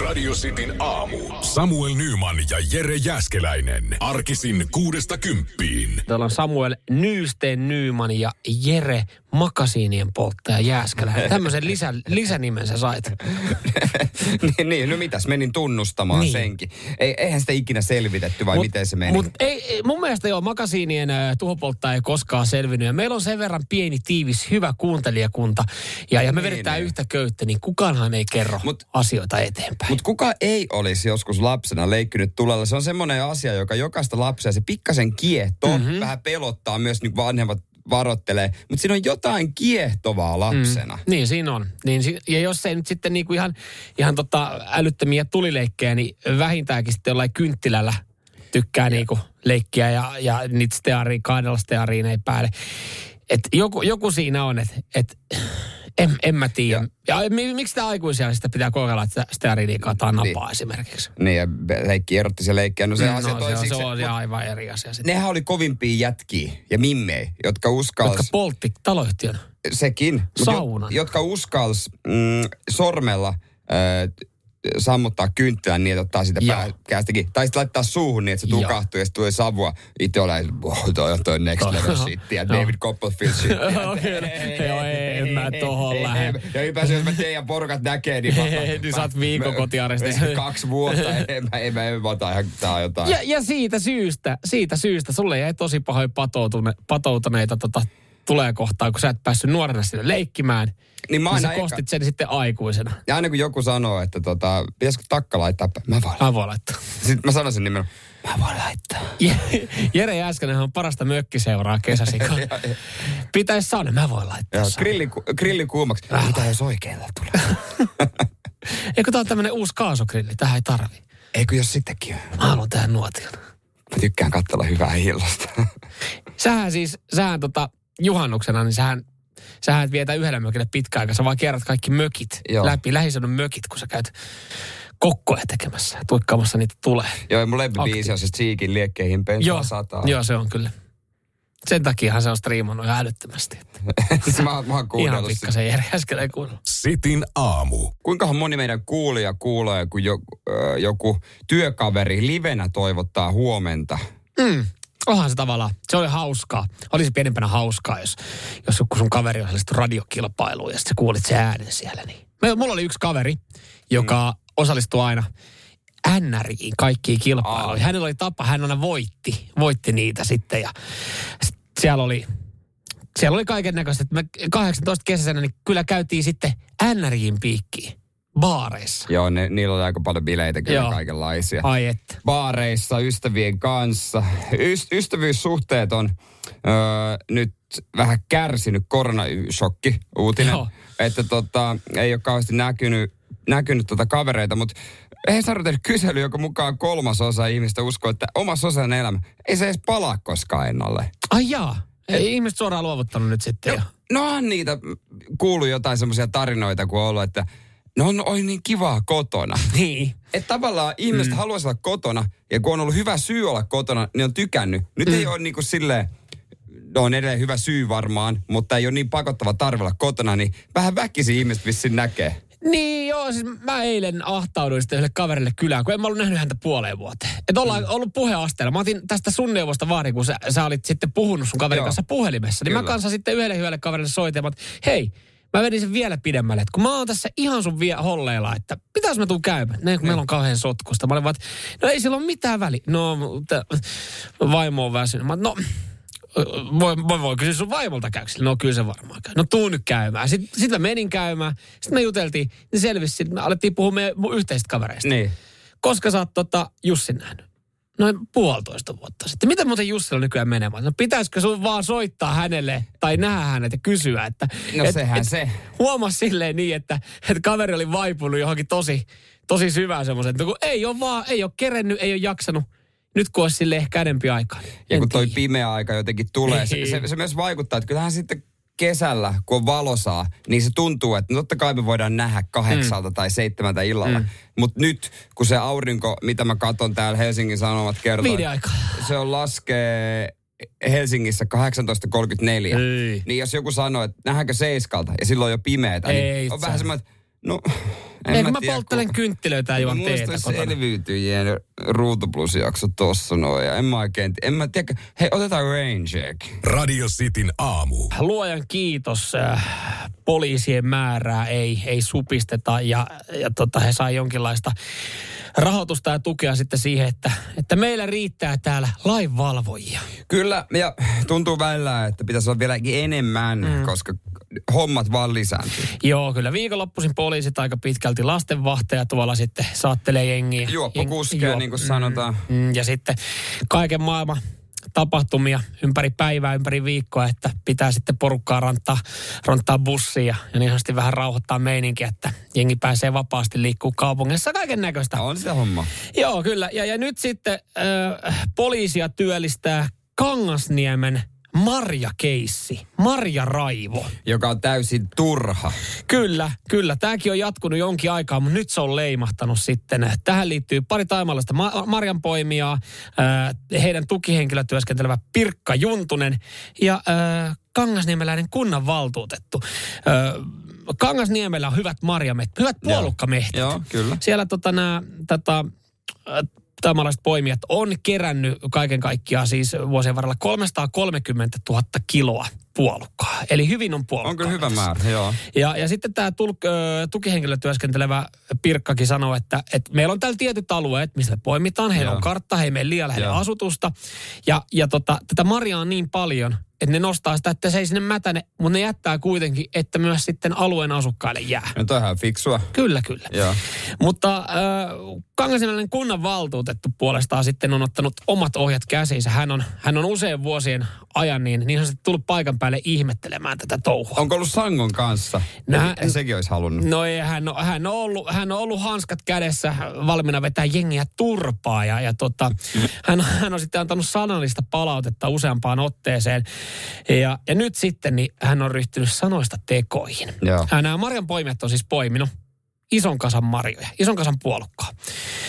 Radio Cityn aamu. Samuel Nyman ja Jere Jäskeläinen. Arkisin kuudesta kymppiin. Täällä on Samuel Nyysteen Nyyman ja Jere Makasiinien polttaja Jääskeläinen. Tämmöisen lisä, lisänimen sä sait. niin, niin, no mitäs, menin tunnustamaan Niin. senkin. Ei, eihän sitä ikinä selvitetty vai mut, miten se meni? Mut ei, mun mielestä joo, Makasiinien äh, tuhopolttaja ei koskaan selvinnyt. Ja meillä on sen verran pieni, tiivis, hyvä kuuntelijakunta. Ja, ja me Niin, vedetään niin. yhtä köyttä, niin kukaanhan ei kerro Mut, asioita eteenpäin. Mutta kuka ei olisi joskus lapsena leikkynyt tulella? Se on semmoinen asia, joka jokaista lapsia se pikkasen kiehtoo, Mhm. mm-hmm. vähän pelottaa myös, niin vanhemmat varottelee. Mutta siinä on jotain kiehtovaa lapsena. Mm. Niin, siinä on. Niin, ja jos ei nyt sitten niinku ihan, ihan tota älyttömiä tulileikkejä, niin vähintäänkin sitten jollain kynttilällä tykkää niinku leikkiä ja, ja niitä steariin, kahdella steariin ei päälle. Et joku, joku siinä on, että et, en, en mä tiedä. Ja, ja mi- miksi tämä aikuisia sitä pitää kokeilla, että steariin kaataa napaa niin. esimerkiksi? Niin, ja leikki erotti se leikkiä. No se Mm, asia no, se, on, se on aivan eri asia sitten. Nehän oli kovimpia jätkiä ja mimmejä, jotka uskalsi... Jotka poltti taloyhtiön. Sekin. Saunan. Jo, jotka uskalsi mm, sormella äh, sammuttaa kynttilän niin, että ottaa sitä Joo. pääkästäkin. Tai sitten laittaa suuhun niin, että se tukahtuu ja sitten tulee savua. Itse olen, oh, toi on toi next level shit ja Joo. David Copperfield shit. Okei, joo, en mä tohon lähde. Ja ylipäänsä, jos mä teidän porukat näkee, niin, mä, Niin sä oot viikon kotiarestissa. Kaksi vuotta, en mä, en mä, en mä ota ihan tää jotain. Ja, ja siitä syystä, siitä syystä, sulle jäi tosi pahoin patoutune, patoutuneita tota, tulee kohtaan, kun sä et päässyt nuorena sinne leikkimään. Niin mä Niin aina sä eka- kostit sen sitten aikuisena. Ja aina kun joku sanoo, että tota, pitäisikö takka laittaa, mä voin. Mä voin laittaa. Sitten mä sanon sen nimen, mä voin laittaa. Je- Jere Jääskänen on parasta mökkiseuraa kesäsikaa. Pitäis saada, mä voin laittaa. Joo, sauna. grilli, grilli kuumaksi. Mitä jos oikealla tulee? Eikö tää on tämmönen uusi kaasugrilli, tähän ei tarvi. Eikö jos sittenkin on? Mä haluan tähän nuotion. Mä tykkään katsella hyvää illasta. Sähän siis, sähän tota, juhannuksena, niin sähän, sähän et vietä yhdellä mökille pitkään aikaa. Sä vaan kierrät kaikki mökit Joo. läpi, lähiseudun mökit, kun sä käyt kokkoja tekemässä, tuikkaamassa niitä tulee. Joo, ja mun lempibiisi on se Cheekin liekkeihin pensaa Joo, sataa. joo, se on kyllä. Sen takiahan se on striimannut ihan älyttömästi. Mä, oon- mä oon ihan kuunnellut pikkasen Jere äsken kuunnella. Sitin aamu. Kuinkahan moni meidän kuulija kuulee, kun joku, äh, joku työkaveri livenä toivottaa huomenta? Mm. Onhan se tavallaan, se oli hauskaa. Olisi pienempänä hauskaa, jos, jos joku sun kaveri osallistuu radiokilpailuun ja sitten sä kuulit sen äänen siellä. Niin. Mulla oli yksi kaveri, joka mm. osallistui aina NRIin kaikkiin kilpailuihin. Hänellä oli tapa, hän aina voitti, voitti niitä sitten ja sit siellä oli, siellä oli kaiken näköistä. Me 18 kesäisenä niin kyllä käytiin sitten NRIin piikkiin baareissa. Joo, ne, niillä oli aika paljon bileitä kyllä Joo. kaikenlaisia. Ai että. baareissa ystävien kanssa. Ys- ystävyyssuhteet on öö, nyt vähän kärsinyt koronashokki uutinen. Joo. Että tota, ei ole kauheasti näkynyt, näkynyt tota kavereita, mutta Hesari tehnyt kysely, joka mukaan kolmas osa ihmistä uskoo, että oma sosiaalinen elämä ei se edes palaa koskaan ennalle. Ai jaa. Ei ihmiset suoraan luovuttanut nyt sitten. jo. No on niitä kuuluu jotain semmoisia tarinoita, kun on ollut, että no on oi niin kivaa kotona. Niin. Että tavallaan ihmiset mm. haluaisi olla kotona, ja kun on ollut hyvä syy olla kotona, niin on tykännyt. Nyt mm. ei ole niin kuin silleen, no on edelleen hyvä syy varmaan, mutta ei ole niin pakottava tarve olla kotona, niin vähän väkisin ihmiset vissiin näkee. Niin joo, siis mä eilen ahtauduin sitten yhdelle kaverille kylään, kun en mä ollut nähnyt häntä puoleen vuoteen. Että ollaan mm. ollut puheasteella. Mä otin tästä sun neuvosta vaarin, kun sä, sä olit sitten puhunut sun kaverin Joo. kanssa puhelimessa. Niin mä Kyllä. kanssa sitten yhdelle hyvälle kaverille soitin, että hei, mä vedin sen vielä pidemmälle. Että kun mä oon tässä ihan sun vie holleilla, että pitäis mä tuun käymään. Ne, kun meillä on kauhean sotkusta. Mä olin vaan, että no ei sillä ole mitään väliä. No, mutta vaimo on väsynyt. Mä, no, voi, voi, voi kysyä sun vaimolta käykö sillä? No kyllä se varmaan käy. No tuu nyt käymään. Sitten sit mä menin käymään. Sitten me juteltiin. Niin selvisi, sitten me alettiin puhua meidän yhteisistä kavereista. Niin. Koska sä oot tota Jussin nähnyt? Noin puolitoista vuotta sitten. Miten muuten Jussilla nykyään menemään? No pitäisikö sun vaan soittaa hänelle tai nähdä hänet ja kysyä, että... No et, sehän et, se. Huomas silleen niin, että, että kaveri oli vaipunut johonkin tosi, tosi syvään semmoisen, että kun ei ole vaan, ei ole kerennyt, ei ole jaksanut. Nyt kun olisi sille ehkä enemmän aikaa. niin Ja kun toi tiedä. pimeä aika jotenkin tulee, se, Niin. se, se myös vaikuttaa, että kyllähän sitten kesällä, kun on valosaa, niin se tuntuu, että no totta kai me voidaan nähdä kahdeksalta mm. tai seitsemältä illalla. Mm. Mutta nyt, kun se aurinko, mitä mä katson täällä Helsingin Sanomat kertoo, se on laskee Helsingissä 18.34. Ei. Niin jos joku sanoo, että nähdäänkö seiskalta ja silloin on jo pimeätä, Ei niin on sä. vähän semmoinen, No, en Eikö mä, tiedä, polttelen kun- kynttilöitä ja juon Muista teetä kotona? selviytyjien ruutuplus-jakso tossa noin. Ja en mä oikein, en mä tiedä. Hei, otetaan rain check. Radio Cityn aamu. Luojan kiitos, äh, poliisien määrää ei, ei supisteta ja, ja tota, he sai jonkinlaista rahoitusta ja tukea sitten siihen, että, että meillä riittää täällä lainvalvojia. Kyllä, ja tuntuu välillä, että pitäisi olla vieläkin enemmän, mm. koska hommat vaan lisääntyy. Joo, kyllä viikonloppuisin poliisit aika pitkälti lastenvahteja tuolla sitten saattelee jengiä. Juoppokuskeja, Jeng- niin kuin sanotaan. Mm, ja sitten kaiken maailman tapahtumia ympäri päivää, ympäri viikkoa, että pitää sitten porukkaa ranttaa, ranttaa bussiin ja, ja niin sanotusti vähän rauhoittaa meininkiä, että jengi pääsee vapaasti liikkuu kaupungissa, kaiken näköistä. On sitä homma. Joo, kyllä. Ja, ja nyt sitten äh, poliisia työllistää Kangasniemen Marja-keissi, Marja-raivo. Joka on täysin turha. Kyllä, kyllä. Tämäkin on jatkunut jonkin aikaa, mutta nyt se on leimahtanut sitten. Tähän liittyy pari taimalaista ma- marjanpoimijaa, äh, heidän tukihenkilö työskentelevä Pirkka Juntunen ja äh, Kangasniemeläinen kunnanvaltuutettu. Äh, Kangasniemellä on hyvät marjamet, hyvät Joo. puolukkamehtit. Joo, kyllä. Siellä tota, nämä tota, taimalaiset poimijat on kerännyt kaiken kaikkiaan siis vuosien varrella 330 000 kiloa puolukkaa. Eli hyvin on puolukkaa. On kyllä hyvä määrä, joo. Ja, ja sitten tämä tukihenkilö työskentelevä Pirkkakin sanoi, että, että meillä on täällä tietyt alueet, mistä me poimitaan. Heillä Joo. on kartta, he ei mene liian lähelle Joo. asutusta. Ja, ja tota, tätä marjaa on niin paljon, että ne nostaa sitä, että se ei sinne mätäne, mutta ne jättää kuitenkin, että myös sitten alueen asukkaille jää. No on fiksua. Kyllä, kyllä. Joo. Mutta äh, Kangasniemen kunnanvaltuutettu puolestaan sitten on ottanut omat ohjat käsiinsä. Hän on, hän on usein vuosien ajan niin, niin sanotusti tullut paikan päälle ihmettelemään tätä touhua. Onko ollut Sangon kanssa? No, hän- sekin olisi halunnut. No ei, hän, on, hän, on ollut, hän on ollut hanskat kädessä valmiina vetää jengiä turpaa ja, ja tota, hän, hän on sitten antanut sanallista palautetta useampaan otteeseen. Ja, ja nyt sitten niin hän on ryhtynyt sanoista tekoihin. Joo. Ja nämä marjan poimijat on siis poiminut ison kasan marjoja, ison kasan puolukkaa.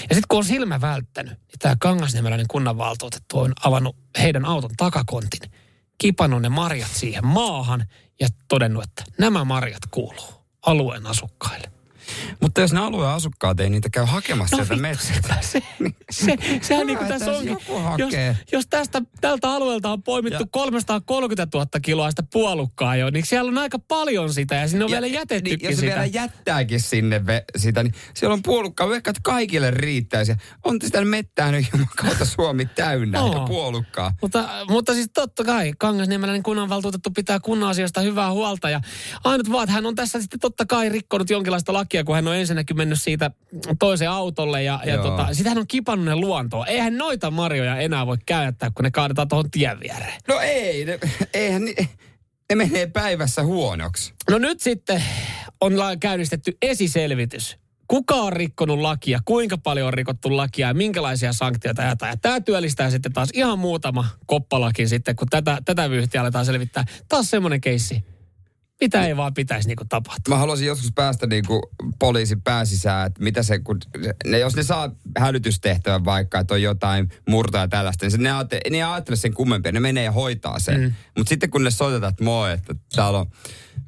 Ja sitten kun on silmä välttänyt, niin tämä Kangasniemeläinen kunnanvaltuutettu on avannut heidän auton takakontin, kipannut ne marjat siihen maahan ja todennut, että nämä marjat kuuluu alueen asukkaille. Mutta jos ne alueen asukkaat ei niitä käy hakemassa No sieltä metsästä. Se, se, sehän niin kuin tässä onkin. Jos, jos tästä, tältä alueelta on poimittu Ja- 330 000 kiloa sitä puolukkaa jo, niin siellä on aika paljon sitä ja sinne on vielä jätettykin niin, jos sitä. vielä jättääkin sinne ve, sitä, niin siellä on puolukkaa, vaikka että kaikille riittäisi. Ja On sitä mettää nyt kautta Suomi täynnä Oo. ja puolukkaa. Mutta, mutta siis totta kai Kangasniemeläinen kunnanvaltuutettu pitää kunnan asioista hyvää huolta ja ainut vaan, että hän on tässä sitten totta kai rikkonut jonkinlaista lakia, kun hän on ensinnäkin mennyt siitä toiseen autolle ja, ja Joo. tota, sitten hän on kipannut ne luontoon. Eihän noita marjoja enää voi käyttää, kun ne kaadetaan tuohon tien viereen. No ei, ne, eihän ne menee päivässä huonoksi. No nyt sitten on käynnistetty esiselvitys. Kuka on rikkonut lakia, kuinka paljon on rikottu lakia ja minkälaisia sanktioita jätetään. Ja tämä työllistää sitten taas ihan muutama koppalakin sitten, kun tätä, tätä vyyhtiä aletaan selvittää. Taas semmoinen keissi, mitä ei vaan pitäisi niinku tapahtua. Mä haluaisin joskus päästä niin kuin poliisin pääsisään, että mitä se, kun ne, jos ne saa hälytystehtävän vaikka, että on jotain murtoa ja tällaista, niin se, ne, ajatte, ne ajattele sen kummempia, ne menee ja hoitaa sen. Mm. Mutta sitten kun ne soitetaan, että moi, että täällä on,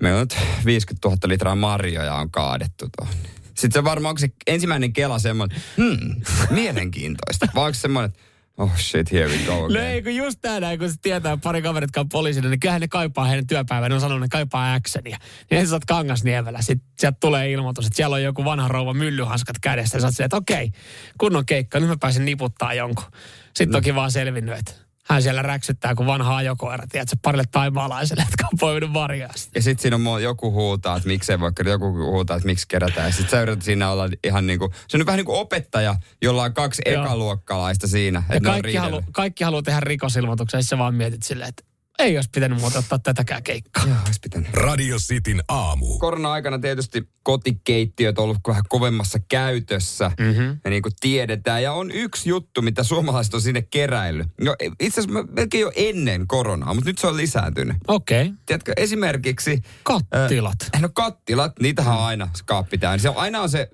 meillä on nyt 50 000 litraa marjoja on kaadettu tuonne. Sitten se varmaan, onko se ensimmäinen kela semmoinen, hmm, mielenkiintoista. Vai onko se semmoinen, että oh shit, here we go No again. ei, kun just tänään, kun se tietää pari kaverit, jotka on poliisina, niin kyllähän ne kaipaa heidän työpäivän. Ne on sanonut, että ne kaipaa actionia. Niin ensin sä oot Kangasniemellä. Sitten sieltä tulee ilmoitus, että siellä on joku vanha rouva myllyhanskat kädessä. Ja sä oot silleen, että okei, kunnon keikka, nyt mä pääsen niputtaa jonkun. Sitten Mm. toki vaan selvinnyt, että hän siellä räksyttää kuin vanha ajokoira, tiedätkö, parille taimaalaiselle, jotka on poiminut marjaa. Ja sitten siinä on joku huutaa, että miksei vaikka joku huutaa, että miksi kerätään. Ja sitten sä yrität siinä olla ihan niin kuin, se on vähän niin kuin opettaja, jolla on kaksi Joo. ekaluokkalaista siinä. Ja Että kaikki, halu, kaikki haluaa tehdä rikosilmoituksen, ja sä vaan mietit silleen, että ei olisi pitänyt muuta ottaa tätäkään keikkaa. Joo, olisi pitänyt. Radio Cityn aamu. Korona-aikana tietysti kotikeittiöt on ollut vähän kovemmassa käytössä. Mm-hmm. Ja niin kuin tiedetään. Ja on yksi juttu, mitä suomalaiset on sinne keräillyt. No, itse asiassa melkein jo ennen koronaa, mutta nyt se on lisääntynyt. Okei, okay. Tiedätkö, esimerkiksi... kattilat. Äh, no kattilat, niitähän on aina kaappi täynnä. Se on, aina on se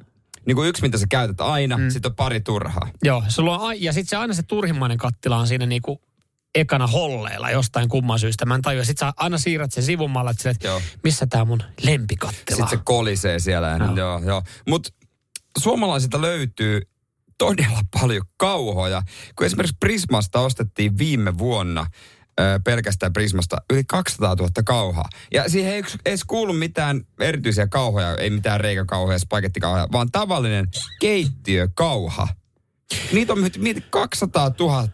niin kuin yksi, mitä sä käytät aina, mm. sitten on pari turhaa. Joo, sulla on, ai- ja sitten se aina se turhimmainen kattila on siinä niinku ekana holleilla jostain kumman syystä. Mä en tajua. Sitten sä aina siirrät sen sivumalla, että, että missä tämä mun lempikattila Sitten se kolisee siellä. Ja Joo. joo. Joo, Mutta suomalaisilta löytyy todella paljon kauhoja. Kun esimerkiksi Prismasta ostettiin viime vuonna pelkästään Prismasta yli 200 000 kauhaa. Ja siihen ei edes kuulu mitään erityisiä kauhoja, ei mitään reikäkauhoja, spagettikauhoja, vaan tavallinen keittiökauha. Niitä on myyty, mieti 200 000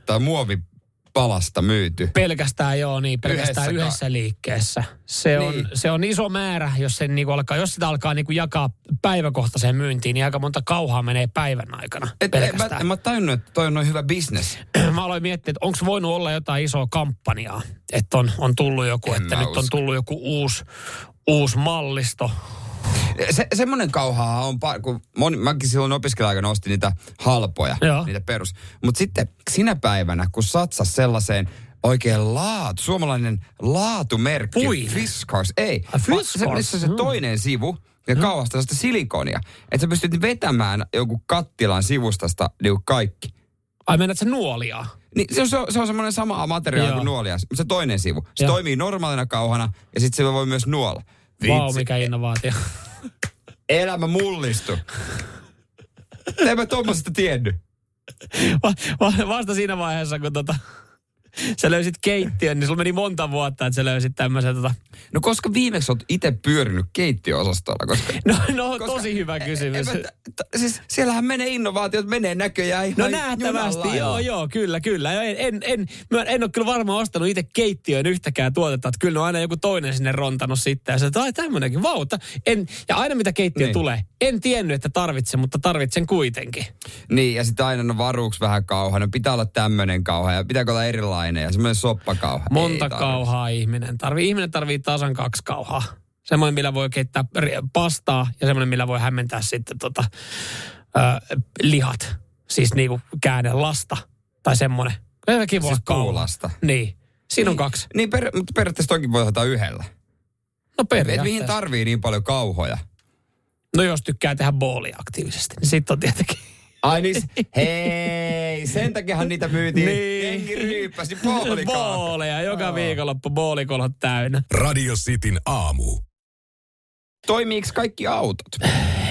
muovipalasta myyty. Pelkästään joo, niin pelkästään Yhdessä yhdessä, liikkeessä. Se on, Niin. se on iso määrä, jos, sen niinku alkaa, jos sitä alkaa niinku jakaa päiväkohtaiseen myyntiin, niin aika monta kauhaa menee päivän aikana Et, mä, pelkästään. en mä tajunnut, että toi on noin hyvä bisnes. mä aloin miettiä, että onko voinut olla jotain isoa kampanjaa, että on, on tullut joku, En että mä nyt on usko. tullut joku uusi, uusi mallisto. Se, semmoinen kauhaa on, kun moni, mäkin silloin opiskelija ostin niitä halpoja, Joo. niitä perus. Mutta sitten sinä päivänä, kun satsas sellaiseen oikein laatu, suomalainen laatumerkki. Puinen. Fiskars, ei. Vaan Fiskars, se, missä se joo. toinen sivu, ja kauhasta sitä silikonia. Että sä pystyt vetämään joku kattilan sivustasta niin kaikki. Ai mennät se nuolia? Niin se on, se on, se on semmoinen sama materiaali Joo. kuin nuolias, mutta se toinen sivu. Se Joo. toimii normaalina kauhana ja sitten se voi myös nuolla. Vau, Vitsi, mikä innovaatio. Elämä mullistu. En mä tuommoisesta tiennyt. Va- va- vasta siinä vaiheessa, kun tota, sä löysit keittiön, niin sulla meni monta vuotta, että sä löysit tämmöisen tota... No koska viimeksi oot itse pyörinyt keittiöosastolla, koska... No, no koska tosi hyvä kysymys. En, en, mä- t- siis siellähän menee innovaatiot, menee näköjään ihan No nähtävästi, joo, joo, kyllä, kyllä. En, en, en, mä en ole kyllä varmaan ostanut itse keittiöön yhtäkään tuotetta, että kyllä on aina joku toinen sinne rontannut sitten. Ja se, että ai tämmöinenkin, vauta. En, ja aina mitä keittiö Niin. tulee, en tiennyt, että tarvitsen, mutta tarvitsen kuitenkin. Niin, ja sitten aina no varuuksi vähän kauha. No pitää olla tämmöinen kauha ja pitääkö olla erilainen ja semmoinen soppakauha. Monta Ei kauhaa ihminen tarvii. Ihminen tarvii tasan kaksi kauhaa. Semmoinen, millä voi keittää pastaa ja semmoinen, millä voi hämmentää sitten tota, ö, lihat. Siis niinku käänne lasta tai semmoinen. Sekin voi Siis puulasta. Niin. Siinä on kaksi. Niin, per, mutta periaatteessa toki voi ottaa yhdellä. No Et mihin periaatteessa. tarvii niin paljon kauhoja? No jos tykkää tehdä boolia aktiivisesti, niin sitten on tietenkin. Ai niin, hei, sen takiahan niitä myytiin. Niin. Jengi ryyppäsi. Booleja, joka viikonloppu boolikolot täynnä. Radio Cityn aamu. Toimiiko kaikki autot?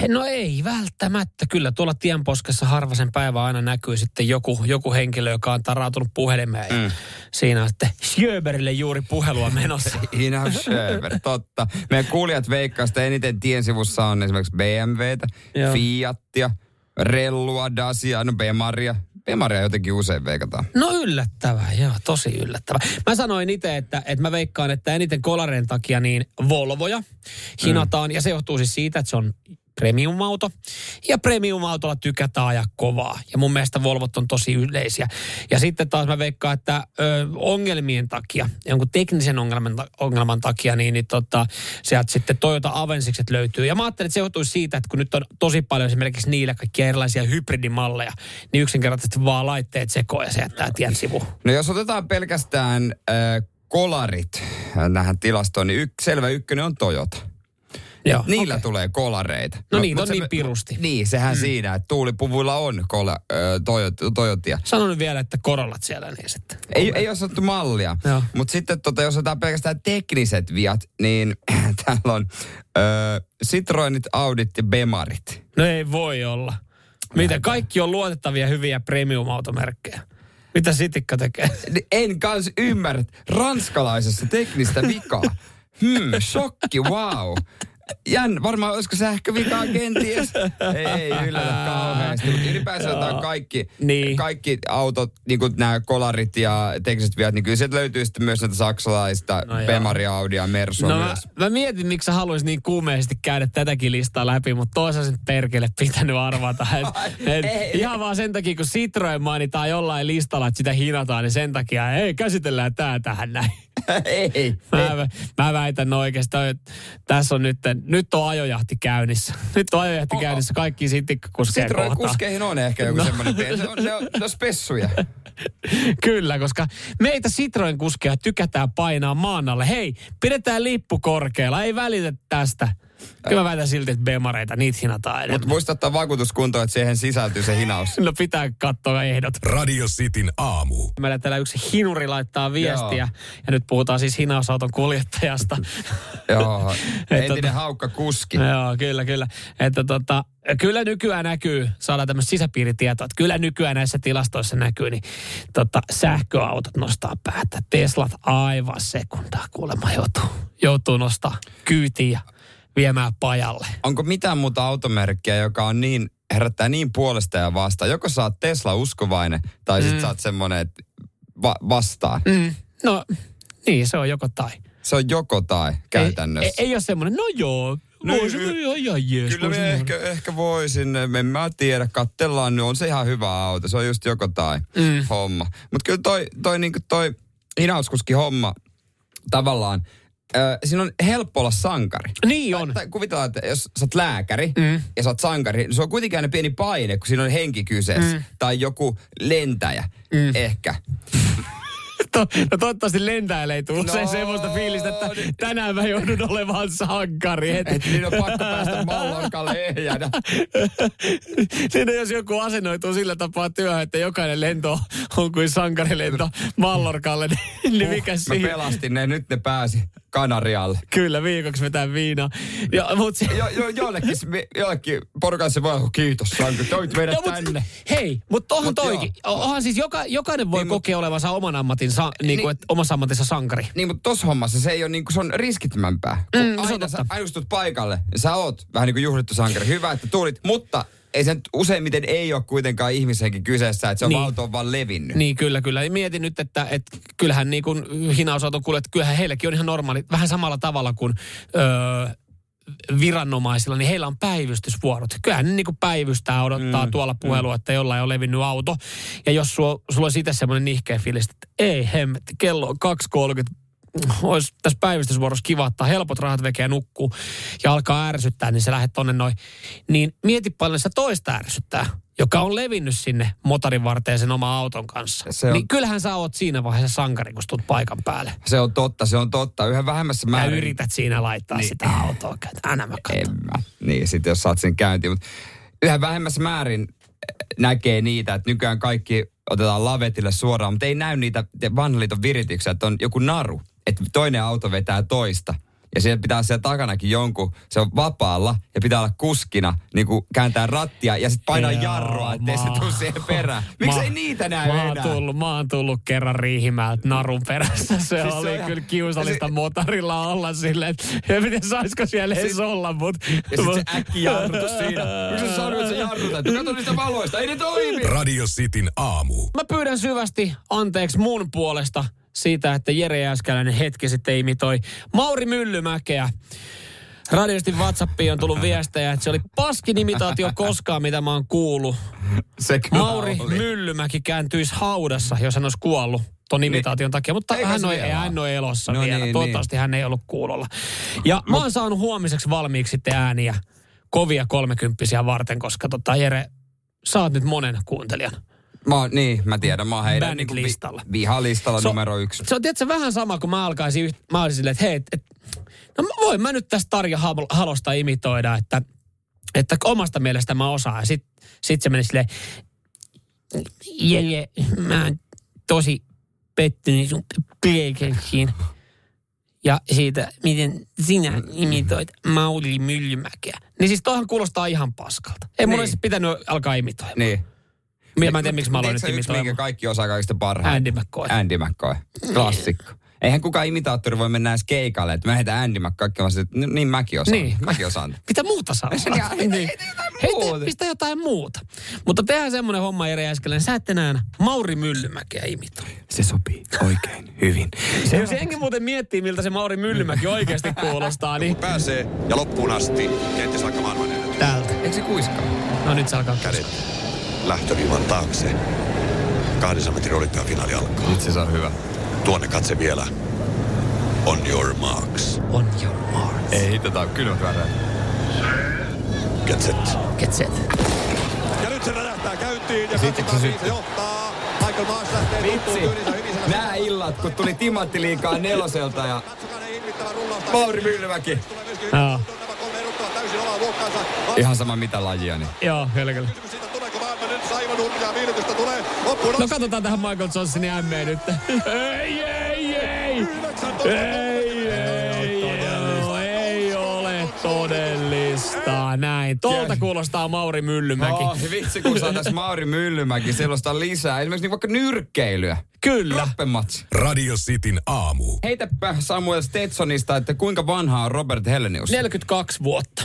No ei välttämättä. Kyllä tuolla tienposkessa harvasen päivä aina näkyy sitten joku, joku henkilö, joka on tarautunut puhelimeen. Mm. Siinä on sitten Sjöberille juuri puhelua menossa. Ina Schöber, totta. Meidän kuulijat veikkaa eniten tien sivussa on esimerkiksi BMWtä, Joo. Fiatia, Rellua, Dacia, no Bemaria. Bemaria jotenkin usein veikataan. No yllättävää, joo, tosi yllättävää. Mä sanoin itse, että, että mä veikkaan, että eniten kolareen takia niin Volvoja hinataan. Mm. Ja se johtuu siis siitä, että se on premium-auto. Ja premium-autolla tykätään ajaa kovaa. Ja mun mielestä Volvot on tosi yleisiä. Ja sitten taas mä veikkaan, että ö, ongelmien takia, jonkun teknisen ongelman, ongelman takia, niin, niin tota, sieltä sitten Toyota Avensikset löytyy. Ja mä ajattelin, että se johtuisi siitä, että kun nyt on tosi paljon esimerkiksi niillä kaikkia erilaisia hybridimalleja, niin yksinkertaisesti vaan laitteet sekoon ja se jättää tien sivu. No jos otetaan pelkästään äh, kolarit äh, nähän tilastoon, niin yk, selvä ykkönen on Toyota. Joo, Niillä okei. tulee kolareita. No niitä mut on se- niin pirusti. Niin, sehän mm. siinä, että tuulipuvuilla on kola, äh, Toyot, Toyotia. Sano nyt vielä, että korollat siellä niin sitten. Ei, ei ole sattu mallia. Mutta sitten tota, jos otetaan pelkästään tekniset viat, niin täällä on ö, Citroenit, Audit ja Bemarit. No ei voi olla. Mitä? Kaikki on luotettavia hyviä premium-automerkkejä. Mitä Sitikka tekee? En kans ymmärrä ranskalaisessa teknistä vikaa. Hmm, shokki, wow. Jän, varmaan olisiko sähkövikaa kenties? Ei yllätä kauheasti, mutta ylipäänsä otetaan kaikki, Niin. kaikki autot, niin kuin nämä kolarit ja tekniset viat, niin kyllä sieltä löytyy sitten myös näitä saksalaista, No no joo. Bemari, Audi ja Mersu No mä, myös. mä mietin, miksi sä haluaisit niin kuumeisesti käydä tätäkin listaa läpi, mutta toisaalta sen perkele pitänyt arvata. Et, et, ei. ihan vaan sen takia, kun Citroen mainitaan jollain listalla, että sitä hinataan, niin sen takia, ei, käsitellään tää tähän näin. ei, Mä, mä väitän oikeastaan, että tässä on nyt, nyt on ajojahti käynnissä. Nyt on ajojahti O- o- käynnissä kaikki sitikkakuskeja Citroen kohtaan. kuskeihin on ehkä joku no. semmoinen pieni. Ne on, ne on, ne on spessuja. Kyllä, koska meitä Citroen kuskeja tykätään painaa maan alle. Hei, pidetään lippu korkealla, ei välitä tästä. Kyllä mä väitän silti, että bemareita, niitä hinataan enemmän. Mutta muista ottaa vakuutuskuntoon, että siihen sisältyy se hinaus. No pitää katsoa ehdot. Radio Cityn aamu. Meillä täällä yksi hinuri laittaa viestiä, Joo. ja nyt puhutaan siis hinausauton kuljettajasta. Joo, entinen tota- haukka kuski. Joo, kyllä, kyllä. Että tota, kyllä nykyään näkyy, saadaan tämmöistä sisäpiiritietoa, että kyllä nykyään näissä tilastoissa näkyy, niin tota, sähköautot nostaa päätä. Teslat aivan sekundaa kuulemma joutuu, joutuu nostaa kyytiin ja viemään pajalle. Onko mitään muuta automerkkiä, joka on niin, herättää niin puolesta ja vastaan? Joko sä oot Tesla-uskovainen, tai sit sä oot semmonen, että va- vastaan. Mm. No, niin, se on joko tai. Se on joko tai käytännössä. Ei, ei, ei ole semmoinen, no joo, No, no, voisi y- ihan, ihan jees. Kyllä voisi me ihan- ehkä, ehkä voisin, en mä tiedä, kattellaan nyt, on se ihan hyvä auto, se on just joko tai Mm. homma. Mutta kyllä toi, toi, niinku toi hinauskuski homma tavallaan, äh, siinä on helppo olla sankari. Niin on. Tai kuvitellaan, että jos sä oot lääkäri Mm. ja sä oot sankari, niin se on kuitenkin aina pieni paine, kun siinä on henki kyseessä. Mm. Tai joku lentäjä Mm. ehkä. To, no toivottavasti lentäjälle ei tule No, no, semmoista fiilistä, että niin. tänään mä joudun olemaan sankari. Et, Että niin on pakko päästä mallorkalle ehjänä. Siinä jos joku asennoituu sillä tapaa työhön, että jokainen lento on kuin sankarilento Mallorkalle, niin, niin mikä Mä siinä? pelastin ne, nyt ne pääsi Kanarialle. Kyllä, viikoksi vetää viinaa. Ja, mut se, Jo, jo, jollekin, jollekin porukalle se voi olla, kiitos Sanku, toit meidät No, mut, tänne. hei, mutta onhan Mut toikin. Onhan siis joka, jokainen voi Niin, niin, mut- kokea olevansa oman ammatinsa, niin, kuin, Niin. että omassa ammatissa sankari. Niin, mutta tossa hommassa se ei ole niinku, se on riskittömämpää. Kun Mm, se on aina sä totta. aina paikalle, ja sä oot vähän niin kuin juhlittu sankari. Hyvä, että tulit, mutta ei se nyt useimmiten ei ole kuitenkaan ihmisenkin kyseessä, että se on Niin. auto on vaan levinnyt. Niin kyllä, kyllä. Ja Mietin nyt, että, että kyllähän niin kuin hinausauton kuljet, kyllähän heilläkin on ihan normaali, vähän samalla tavalla kuin öö, viranomaisilla, niin heillä on päivystysvuorot. Kyllähän ne niin kuin päivystää, odottaa mm, tuolla puhelua, että jollain on levinnyt auto. Ja jos sulla, sulla on siitä semmoinen nihkeä fiilis, että ei hemmetti, kello on 2.30, olisi tässä päivystysvuorossa kiva ottaa helpot rahat vekeä ja nukkuu ja alkaa ärsyttää, niin se lähdet tonne noin. Niin mieti paljon sitä toista ärsyttää, joka on levinnyt sinne motorin varteen sen oma auton kanssa. Se on- Niin kyllähän sä oot siinä vaiheessa sankari, kun tulet paikan päälle. Se on totta, se on totta. Yhä vähemmässä Mä määrin. yrität siinä laittaa niin. sitä autoa. Aina mä katson. En mä. Niin, sitten jos saat sen käyntiin. Mutta yhä vähemmässä määrin näkee niitä, että nykyään kaikki otetaan lavetille suoraan, mutta ei näy niitä vanhan liiton virityksiä, että on joku naru, että toinen auto vetää toista. Ja siellä pitää siellä takanakin jonkun, se on vapaalla ja pitää olla kuskina, niin kuin kääntää rattia ja sitten painaa Joo, jarrua, ettei se tule siihen perään. Miksi Mä- ei niitä näy mä enää? tullut, mä oon tullut kerran Riihimäeltä narun perässä. Se se on oli ihan- kyllä kiusallista se- motorilla olla silleen, että en tiedä saisiko siellä edes Sit- olla, mutta... Ja sitten se äkki jarrutus siinä. Miksi sä sanoit, että sä jarrutat? Kato niistä valoista, ei ne toimi! Radio Cityn aamu. Mä pyydän syvästi anteeksi mun puolesta siitä, että Jere Jääskäläinen hetki sitten imitoi Mauri Myllymäkeä. Radiostin WhatsAppiin on tullut viestejä, että se oli paskin imitaatio koskaan, mitä mä oon kuullut. Se Mauri oli. Myllymäki kääntyisi haudassa, jos hän olisi kuollut ton imitaation takia, mutta Eikä hän ei, hän on elossa No vielä. niin, Toivottavasti hän ei ollut kuulolla. Ja mä oon saanut huomiseksi valmiiksi sitten ääniä kovia kolmekymppisiä varten, koska tota Jere, sä oot nyt monen kuuntelijan. Mä niin, mä tiedän. Mä oon heidän Bändit niinku vi- listalla. vihalistalla Se on- numero yksi. Se on tietysti vähän sama, kun mä alkaisin, yht, mä olisin silleen, että hei, et, no mä- voin mä nyt tästä Tarja Hal- Halosta imitoida, että, että omasta mielestä mä osaan. Ja sit, se meni silleen, Jelle, mä oon tosi pettynyt sun Blegelsiin. Ja siitä, miten sinä imitoit Mauli Myllymäkeä. Niin siis toihan kuulostaa ihan paskalta. Ei mun Niin. olisi pitänyt alkaa imitoimaan. Niin. Niin. Mä en tiedä, miksi mä aloin nyt yksi, minkä imitoimaan. kaikki osaa kaikista parhaiten? Andy McCoy. Andy McCoy. Klassikko. Eihän kukaan imitaattori voi mennä edes keikalle, että mä heitän Andy McCoy, että niin mäkin osaan. Niin. Mäkin osaan. Mitä muuta saa Niin, osata? heitä- heitä jotain muuta. Heitä, pistä jotain muuta. Mutta tehdään semmoinen homma Jere Jääskeläinen. Sä et enää Mauri Myllymäkeä imitoi. Se sopii oikein hyvin. Se, jos jengi muuten miettii, miltä se Mauri Myllymäki oikeasti kuulostaa, niin pääsee ja loppuun asti, kenties vaikka maailmanennätys. täältä. Eikö se kuiskaa? No nyt se alkaa Kädet lähtöviivan taakse. 200 metrin olympiafinaali alkaa. Nyt se on hyvä. Tuonne katse vielä. On your marks. On your marks. Ei, tota, kylmät väreet. Get set. Get set. Ja nyt se räjähtää käyntiin ja Sitten se syttyy. johtaa. Michael Mars lähtee Vitsi. Nää illat, kun tuli Timantti liikaa neloselta ja. Mauri Myllymäki. Joo. Ihan sama mitä lajia, niin. Joo, kyllä, kyllä. Siitä tuleeko maailma nyt aivan hurjaa viilytystä tulee. Loppuun No katsotaan tähän Michael Johnsonin ämmeen nyt. Ei, ei, ei! Ei, ei, joo, ei ole todellista. Näin. Tuolta kuulostaa Mauri Myllymäki. Oh, vitsi, kun saataisiin Mauri Myllymäki sellaista lisää. Esimerkiksi niin vaikka nyrkkeilyä. Kyllä. Rappematsi. Radio Cityn aamu. Heitäpä Samuel Stetsonista, että kuinka vanha on Robert Hellenius? 42 vuotta.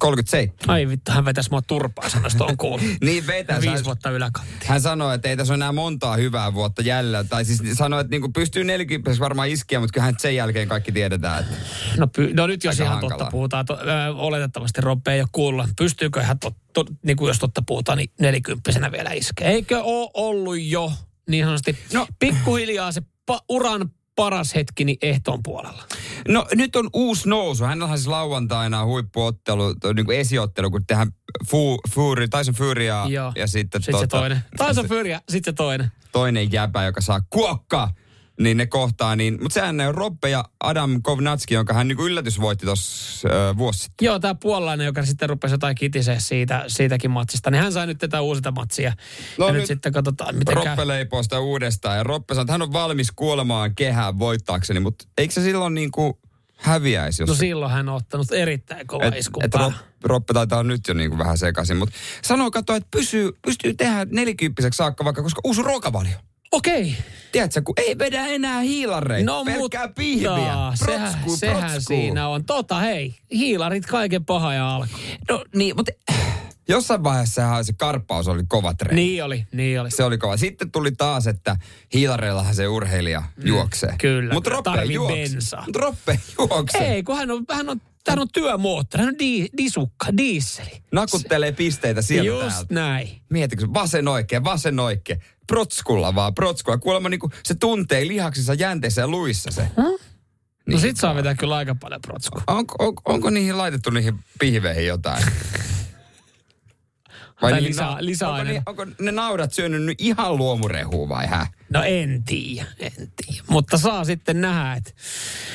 37. Ai vittu, hän vetäisi mua turpaa sanasta on kuullut. Niin vetää. Viisi Hän- vuotta yläkanttia. Hän sanoi, että ei tässä ole enää montaa hyvää vuotta jäljellä. Tai siis sanoi, että niinku pystyy 40 varmaan iskeä, mutta kyllähän sen jälkeen kaikki tiedetään. Että No, py- no nyt jos ihan hankalaa. totta puhutaan, to, ö, oletettavasti Robbe ei ole kuullut. Pystyykö hän, to, to, niin kuin jos totta puhutaan, niin nelikymppisenä vielä iskee? Eikö ole ollut jo niin sanotusti no. No. pikkuhiljaa se pa, uran paras hetki niin ehtoon puolella? No nyt on uusi nousu. Hänellä on siis lauantaina huippuottelu, niin kuin esiottelu, kun tehdään Fu, Fury, Tyson Fury ja, ja sitten, Sitten se toinen. Taas on Fyrjä, sitten se toinen. toinen jäbä, joka saa kuokkaa. Niin ne kohtaa, niin, mutta sehän on Robbe ja Adam Kovnatski, jonka hän niin yllätys voitti tuossa äh, vuosi sitten. Joo, tämä puolalainen, joka sitten rupesi jotain kitisee siitä, siitäkin matsista, niin hän sai nyt tätä uusita matsia. No ja nyt, nyt sitten katsotaan, miten käy. Roppe leipoo sitä uudestaan ja Roppe sanoo, että hän on valmis kuolemaan kehään voittaakseni, mutta eikö se silloin niin kuin häviäisi, jos No silloin hän on ottanut erittäin kova Et, iskun et. Rob, Roppe taitaa nyt jo niinku vähän sekaisin, mutta sanoo kato, että pysyy, pystyy tehdä nelikymppiseksi saakka vaikka, koska uusi ruokavalio. Okei. Tiedätkö, kun ei vedä enää hiilareita, No pelkkää mutta pihviä. sehän, Protskuu, sehän siinä on. Tota hei, hiilarit kaiken paha ja alku. No niin, mutta jossain vaiheessa se karppaus oli kova treeni. Niin oli, niin oli. Se oli kova. Sitten tuli taas, että hiilareillahan se urheilija juoksee. Mm, kyllä, Mutta Roppe tarvii juoksee. bensaa. Mutta Roppe juoksee. Ei, kun hän on, hän on, hän on työmoottori, hän on di, disukka, diisseli. Nakuttelee pisteitä sieltä Just täältä. näin. Mietitkö, vasen oikein, vasen oikein. Protskulla vaan, protskulla. Kuulemma niinku, se tuntee lihaksissa, jänteissä ja luissa se. No Niin. sit saa vetää kyllä aika paljon protskua. Onko, on, onko niihin laitettu niihin pihveihin jotain? Tai niihin lisää- na- lisäaineita. onko, ni- onko ne naudat syönyt nyt ihan luomurehua vai hä? No en tiedä, en tiedä. Mutta saa sitten nähdä, että,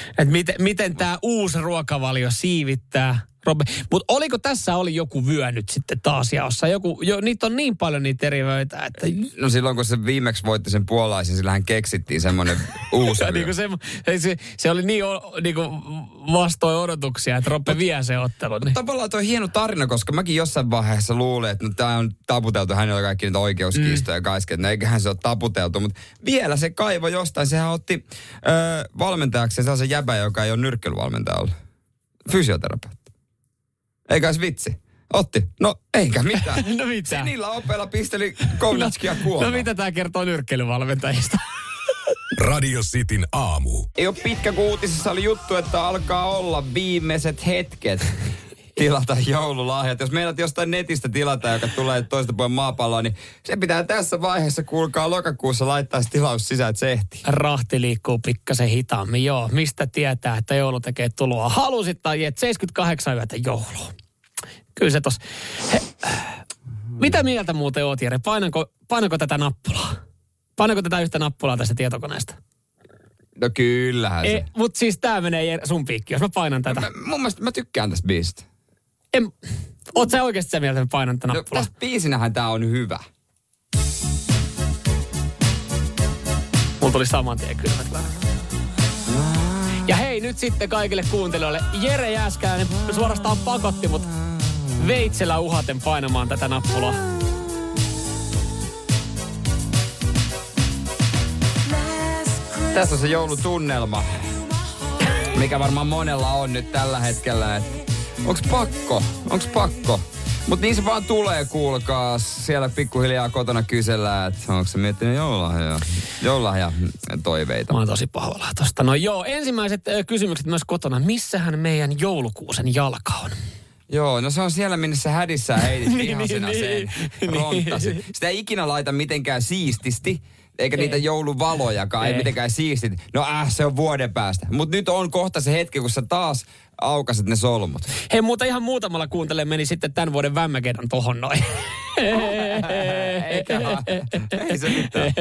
että miten, miten tämä uusi ruokavalio siivittää. Mutta oliko tässä oli joku vyö nyt sitten taas jaossa? Joku, jo, niitä on niin paljon niitä eri vöitä, että No silloin kun se viimeksi voitti sen puolaisen, sillähän keksittiin semmoinen uusi Ja vyö. niin se, se, se, oli niin, o- niin kuin vastoin odotuksia, että Roppe vie se ottelun. Niin. Tavallaan on hieno tarina, koska mäkin jossain vaiheessa luulin, että no, tämä on taputeltu, hänellä kaikki niitä oikeuskiistoja mm. kaikki, että no eiköhän se ole taputeltu, mutta vielä se kaivo jostain, sehän otti ö, valmentajakseen sellaisen jäbä, joka ei ole nyrkkeilyvalmentaja ollut. Fysioterapeutti. Eikä se vitsi. Otti. No eikä mitään. No mitä? Se niillä opeilla pisteli Kovnatskia kuolemaan. No mitä tämä kertoo nyrkkeilyvalmentajista? Radio Cityn aamu. Ei ole pitkä, kun uutisissa oli juttu, että alkaa olla viimeiset hetket tilata joululahjat. Jos meidät jostain netistä tilata, joka tulee toista puolen maapalloa, niin se pitää tässä vaiheessa, kuulkaa lokakuussa laittaa se tilaus sisään, että se ehtii. Rahti liikkuu pikkasen hitaammin, joo. Mistä tietää, että joulu tekee tuloa? Halusit tai et 78 yötä joulua. Kyllä se tos. He, mitä mieltä muuten oot, Jere? Painanko, painanko tätä nappulaa? Painanko tätä yhtä nappulaa tästä tietokoneesta? No kyllähän se. E, Mutta siis tää menee sun piikki, jos mä painan tätä. Mä, mun mielestä mä tykkään tästä biisistä. En, oot sä oikeasti sitä mieltä, että mä painan tätä No, nappulaa? tästä biisinähän tää on hyvä. Mulla tuli saman tien kylmät väreet. Ja hei nyt sitten kaikille kuuntelijoille. Jere Jääskäinen suorastaan pakotti mut veitsellä uhaten painamaan tätä nappulaa. Tässä on se joulutunnelma, mikä varmaan monella on nyt tällä hetkellä. Et onks pakko? Onks pakko? Mut niin se vaan tulee, kuulkaa. Siellä pikkuhiljaa kotona kysellään, että onko se miettinyt joululahja, joululahja toiveita. Mä oon tosi pahoilla tosta. No joo, ensimmäiset kysymykset myös kotona. Missähän meidän joulukuusen jalka on? Joo, no se on siellä, minne sä hädissään heitit Niin, vihasena niin, sen niin. ronttasi. Sitä ei ikinä laita mitenkään siististi, eikä niitä jouluvalojakaan, ei, Ei. mitenkään siistit. No äh, se on vuoden päästä. Mutta nyt on kohta se hetki, kun sä taas aukaset ne solmut. Hei, mutta ihan muutamalla kuuntele meni sitten tämän vuoden Vämmäkedan tohon noin. Eikä. Ei se mitään.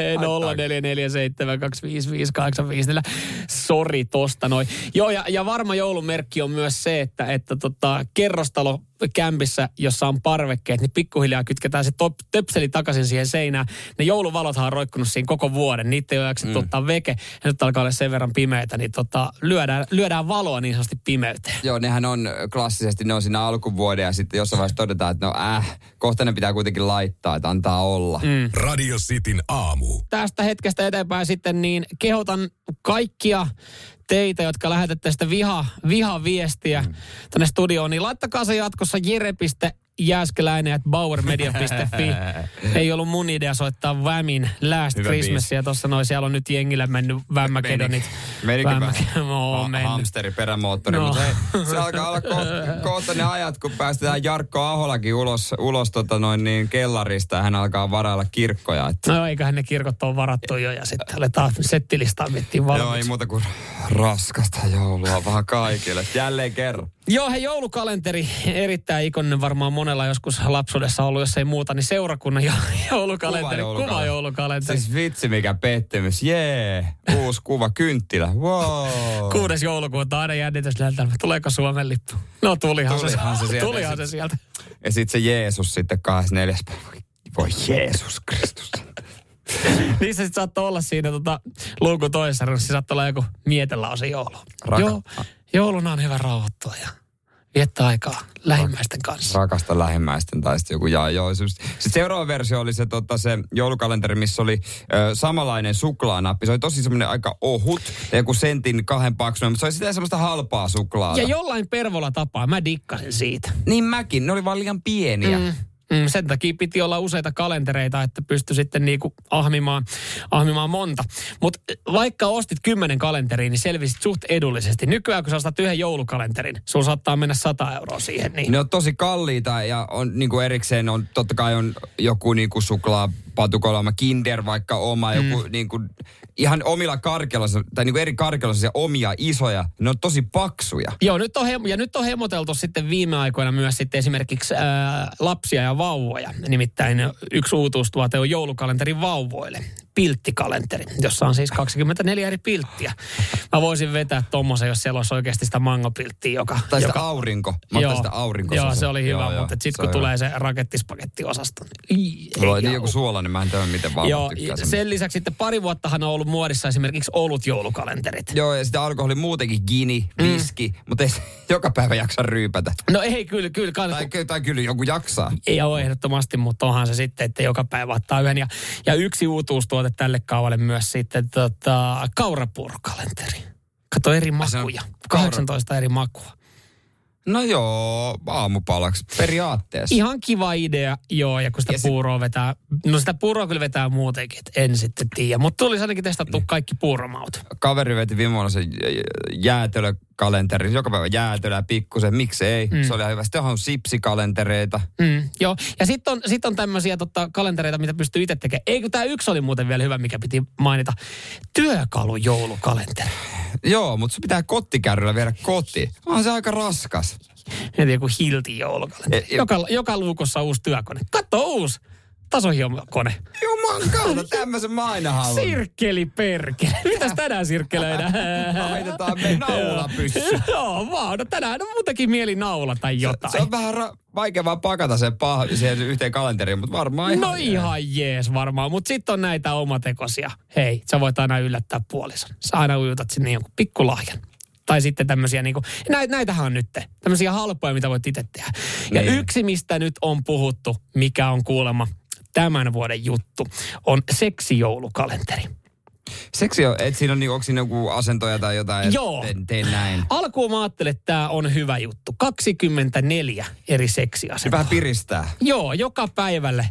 0447255854. Sori tosta noin. Joo, ja, ja varma joulumerkki on myös se, että, että tota, kerrostalo kämpissä, jossa on parvekkeet, niin pikkuhiljaa kytketään se top, töpseli takaisin siihen seinään. Ne jouluvalothan on roikkunut siinä koko vuoden. Niitä ei ole jaksettu mm. ottaa veke. Ja nyt alkaa olla sen verran pimeitä, niin tota, lyödään, lyödään valoa niin sanotusti pimeyteen. Joo, nehän on klassisesti, ne on siinä alkuvuoden ja sitten jossain vaiheessa todetaan, että no äh, kohta ne pitää kuitenkin laittaa, että antaa olla. Mm. Radio Cityn aamu. Tästä hetkestä eteenpäin sitten niin kehotan kaikkia teitä, jotka lähetätte sitä viha, vihaviestiä mm. tänne studioon, niin laittakaa se jatkossa jere.fi jääskeläinen bauermedia.fi. Ei ollut mun idea soittaa Vämin Last Hyvä Christmasia. Tuossa noin, siellä on nyt jengillä mennyt Vämmäkedonit. Menikö ha- mennyt. hamsteri perämoottori, No. mutta hei, se alkaa olla kohta, kohta ne ajat, kun päästetään Jarkko Aholakin ulos, ulos tota noin niin kellarista ja hän alkaa varailla kirkkoja. Että, No eiköhän ne kirkot ole varattu jo ja sitten aletaan settilistaa miettiä joo, ei valmiiksi. muuta kuin raskasta joulua vaan kaikille. Jälleen kerran. Joo, hei joulukalenteri, erittäin ikoninen varmaan monella joskus lapsuudessa ollut, jos ei muuta, niin seurakunnan jo, joulukalenteri, kuva, Kuvajoulukalenteri. kuva joulukalenteri. Siis vitsi mikä pettymys. Jee, uusi kuva, kynttilä. Wow. Kuudes joulukuuta aina jännitys näiltä, tuleeko Suomen lippu? No tulihan, Tulihan se se, sieltä. tulihan se sieltä. Ja sitten se Jeesus sitten 24. päivä. Voi Jeesus Kristus. Se sitten saattoi olla siinä tota, luukun toisessa ruudussa, se saattoi olla joku mietelause joulu. Joo, jouluna on hyvä rauhoittua ja viettää aikaa lähimmäisten kanssa. Rakasta lähimmäisten tai sitten joku jaa joo. Sitten seuraava versio oli se, tota, se joulukalenteri, missä oli ö, samanlainen suklaanappi. Se oli tosi semmoinen aika ohut, ja joku sentin kahden paksuinen, mutta se oli sitä semmoista halpaa suklaata. Ja jollain pervolla tapaa, mä dikkasin siitä. Niin mäkin, ne oli vaan liian pieniä. Mm. Mm, sen takia piti olla useita kalentereita, että pystyi sitten niinku ahmimaan, ahmimaan monta. Mutta vaikka ostit kymmenen kalenteriin, niin selvisit suht edullisesti. Nykyään kun sä ostat yhden joulukalenterin, sulla saattaa mennä 100 euroa siihen. Niin. Ne on tosi kalliita ja on niin kuin erikseen on, totta kai on joku niin kuin suklaapatukoilma, Kinder vaikka oma, joku niin kuin, ihan omilla karkelossa, tai niin kuin eri karkelossa omia isoja, ne on tosi paksuja. Joo, nyt on, ja nyt on hemoteltu sitten viime aikoina myös sitten esimerkiksi ää, lapsia ja vauvoja. Nimittäin yksi uutuustuote on joulukalenteri vauvoille. Pilttikalenteri, jossa on siis 24 eri pilttiä. Mä voisin vetää tommosen, jos siellä olisi oikeasti sitä mangopilttiä, joka... Tai sitä joka, aurinko. Mä otan sitä aurinko. Joo, se oli hyvä, Joo, joo, mutta sitten kun on tulee hyvä. se rakettispakettiosasta, niin... Mulla on ei niin joku suolainen, mä en tiedä miten vauva Joo, sen. sen lisäksi sitten pari vuottahan on ollut muodissa esimerkiksi olut joulukalenterit. Joo, ja sitä alkoholi muutenkin gini, viski, mm. mutta ei joka päivä jaksa ryypätä. No ei, kyllä, kyllä. Kans, Tai, ky- tai kyllä joku jaksaa. ei ole ehdottomasti, mutta onhan se sitten, että joka päivä ottaa yhden. Ja, ja yksi uutuustuote tälle kaavalle myös sitten tota, kaurapuurokalenteri. Kato eri se makuja. kaura- 18 eri makua. No joo, aamupalaksi periaatteessa. Ihan kiva idea, joo, ja kun sitä Ja se- puuroa vetää, no sitä puuroa kyllä vetää muutenkin, että en sitten tiedä. Mutta tulisi ainakin testattu Niin. kaikki puuromaut. Kaveri veti viime vuonna sen jäätelökalenteri, joka päivä jäätelöä pikkusen, miksei. Mm. Se oli ihan hyvä. Sitten on sipsikalentereita. Mm, joo, ja sitten on, sit on tämmöisiä tota, kalentereita, mitä pystyy itse tekemään. Eikö tämä yksi oli muuten vielä hyvä, mikä piti mainita. Työkalujoulukalenteri. Joo, mutta se pitää kottikärryllä viedä koti. On se aika raskas. Mietin joku hilti joulukalenteri. E- e- Joka, joka luukossa uusi työkone. Katso uusi tasohiomokone. Juman kautta, tämmöisen mä aina haluan. Sirkkeli perkele. Mitäs tänään sirkkelöidään? Laitetaan me naula pyssy. Joo, vaan. No tänään on muutenkin mieli naula tai jotain. Se on vähän ra- vaikea vaan pakata se pah- siihen yhteen kalenteriin, mutta varmaan ihan... No ihan jees varmaan, mutta sitten on näitä omatekoisia. Hei, sä voit aina yllättää puolison. Sä aina ujutat sinne jonkun pikkulahjan. Tai sitten tämmöisiä niinku, näit, näitähän on nyt, tämmöisiä halpoja, mitä voit itse tehdä. Ja Niin. yksi, mistä nyt on puhuttu, mikä on kuulemma tämän vuoden juttu, on seksijoulukalenteri. Seksi on, et siinä on, niin, onko siinä joku asentoja tai jotain, että Joo. teen, teen näin. Alkuun mä ajattelin, että tämä on hyvä juttu. 24 eri Se seksiasentoa. vähän piristää. Joo, joka päivälle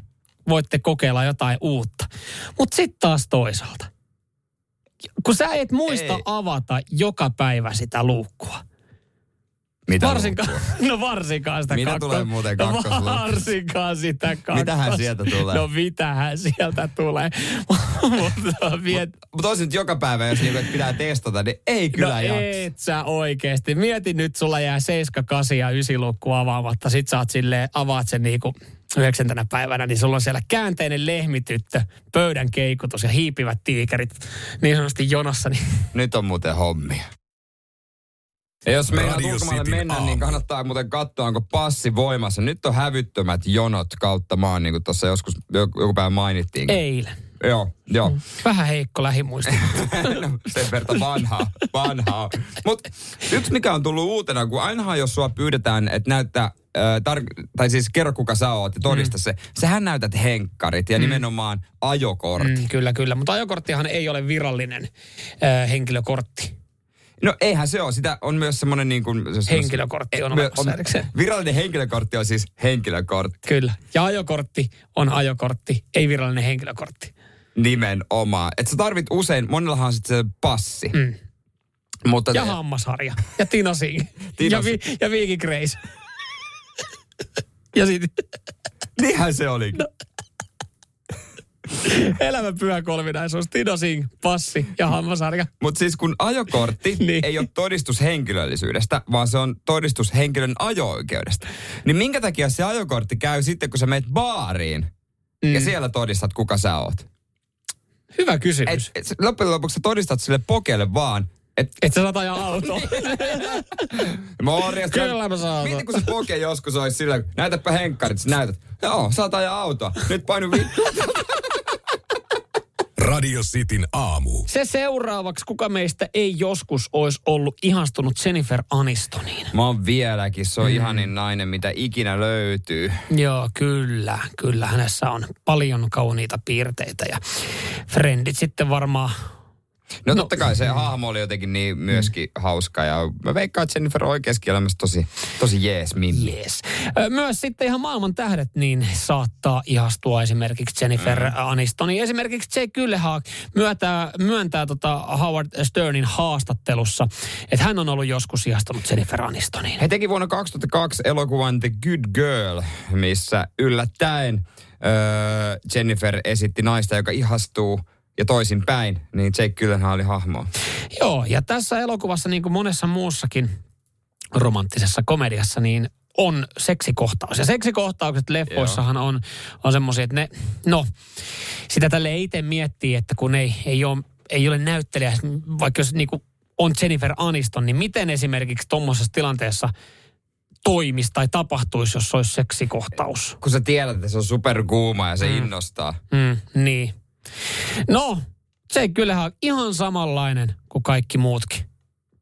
voitte kokeilla jotain uutta. Mutta sitten taas toisaalta. Kun sä et muista Ei. avata joka päivä sitä luukkua. Mitä Varsinkaan, no varsinkaan sitä Mitä kakko- tulee muuten no kakkosluukusta? varsinkaan sitä kakkos. Mitähän sieltä tulee? No mitähän sieltä tulee. Mutta miet... Mutta olisi nyt joka päivä, jos niinku, pitää testata, niin ei kyllä no jaksa. et sä oikeesti. Mieti nyt, sulla jää 7, 8 ja 9 lukku avaamatta. Sit sä oot silleen, avaat sen niinku yhdeksäntenä päivänä, niin sulla on siellä käänteinen lehmityttö, pöydän keikutus ja hiipivät tiikerit niin sanotusti jonossa. Niin Nyt on muuten hommia. Ja jos Radio ulkomaille mennä, aamu. niin kannattaa muuten katsoa, onko passi voimassa. Nyt on hävyttömät jonot kautta maan, niin kuin tuossa joskus joku joku päivä mainittiin. eilen. Joo, joo. Vähän heikko lähimuisti. no, sen verta vanhaa, vanhaa. Mutta yksi mikä on tullut uutena, kun ainahan jos sua pyydetään, että näyttää, äh, tar- tai siis kerro kuka sä oot ja todista mm. se. Sähän näytät henkkarit ja mm. nimenomaan ajokortti. Mm, kyllä, kyllä. Mutta ajokorttihan ei ole virallinen äh, henkilökortti. No eihän se ole. Sitä on myös semmoinen niin kuin... Henkilökortti on olemassa erikseen. Virallinen henkilökortti on siis henkilökortti. Kyllä. Ja ajokortti on ajokortti, ei virallinen henkilökortti. Nimenomaan. Että sä tarvit usein, monellahan on sitten se passi. Mm. Mutta Ja hammasharja. Ja Tino Singh. Tino ja, vi, ja Viiki Grace. ja sitten niinhän se oli. No. elämän pyhä kolminaisuus. Tino Singh, passi ja hammasharja. Mutta siis kun ajokortti Niin. ei ole todistus henkilöllisyydestä, vaan se on todistus henkilön ajo-oikeudesta. Niin minkä takia se ajokortti käy sitten, kun sä meet baariin mm. ja siellä todistat, kuka sä oot? Hyvä Et, kysymys. et, sä- loppujen lopuksi sä todistat sille pokelle vaan, että Et sä saat ajaa autoa. morjesta. Kyllä mä saan. Mietin, kun se poke joskus olisi sillä, näytäpä henkkarit, sä näytät. Joo, saat ajaa autoa. Nyt painu vittu. Radio Cityn aamu. Se seuraavaksi, kuka meistä ei joskus olisi ollut ihastunut Jennifer Anistoniin. Mä oon vieläkin, se on mm. ihanin nainen, mitä ikinä löytyy. Joo, kyllä. Kyllä hänessä on paljon kauniita piirteitä ja frendit sitten varmaan No, No. totta kai se hahmo oli jotenkin niin myöskin mm. hauska ja mä veikkaan, että Jennifer on oikeassakin elämässä tosi, tosi jees mimmi. Ö, Myös sitten ihan maailman tähdet niin saattaa ihastua esimerkiksi Jennifer mm. Anistoniin. Esimerkiksi Jake Gyllenhaal myöntää, myöntää tota Howard Sternin haastattelussa, että hän on ollut joskus ihastunut Jennifer Anistoniin. He teki vuonna 2002 elokuvan The Good Girl, missä yllättäen öö, Jennifer esitti naista, joka ihastuu ja toisin päin, niin Jake Gyllenhaal oli hahmo. Joo, ja tässä elokuvassa niin kuin monessa muussakin romanttisessa komediassa, niin on seksikohtaus. Ja seksikohtaukset leffoissahan on, on semmoisia, että ne, no, sitä tälle itse miettii, että kun ei, ei, ole, ei ole näyttelijä, vaikka jos niin kuin on Jennifer Aniston, niin miten esimerkiksi tuommoisessa tilanteessa toimisi tai tapahtuisi, jos olisi seksikohtaus? Kun sä tiedät, että se on superkuuma ja se mm. innostaa. Mm, niin. No, se kyllähän on ihan samanlainen kuin kaikki muutkin.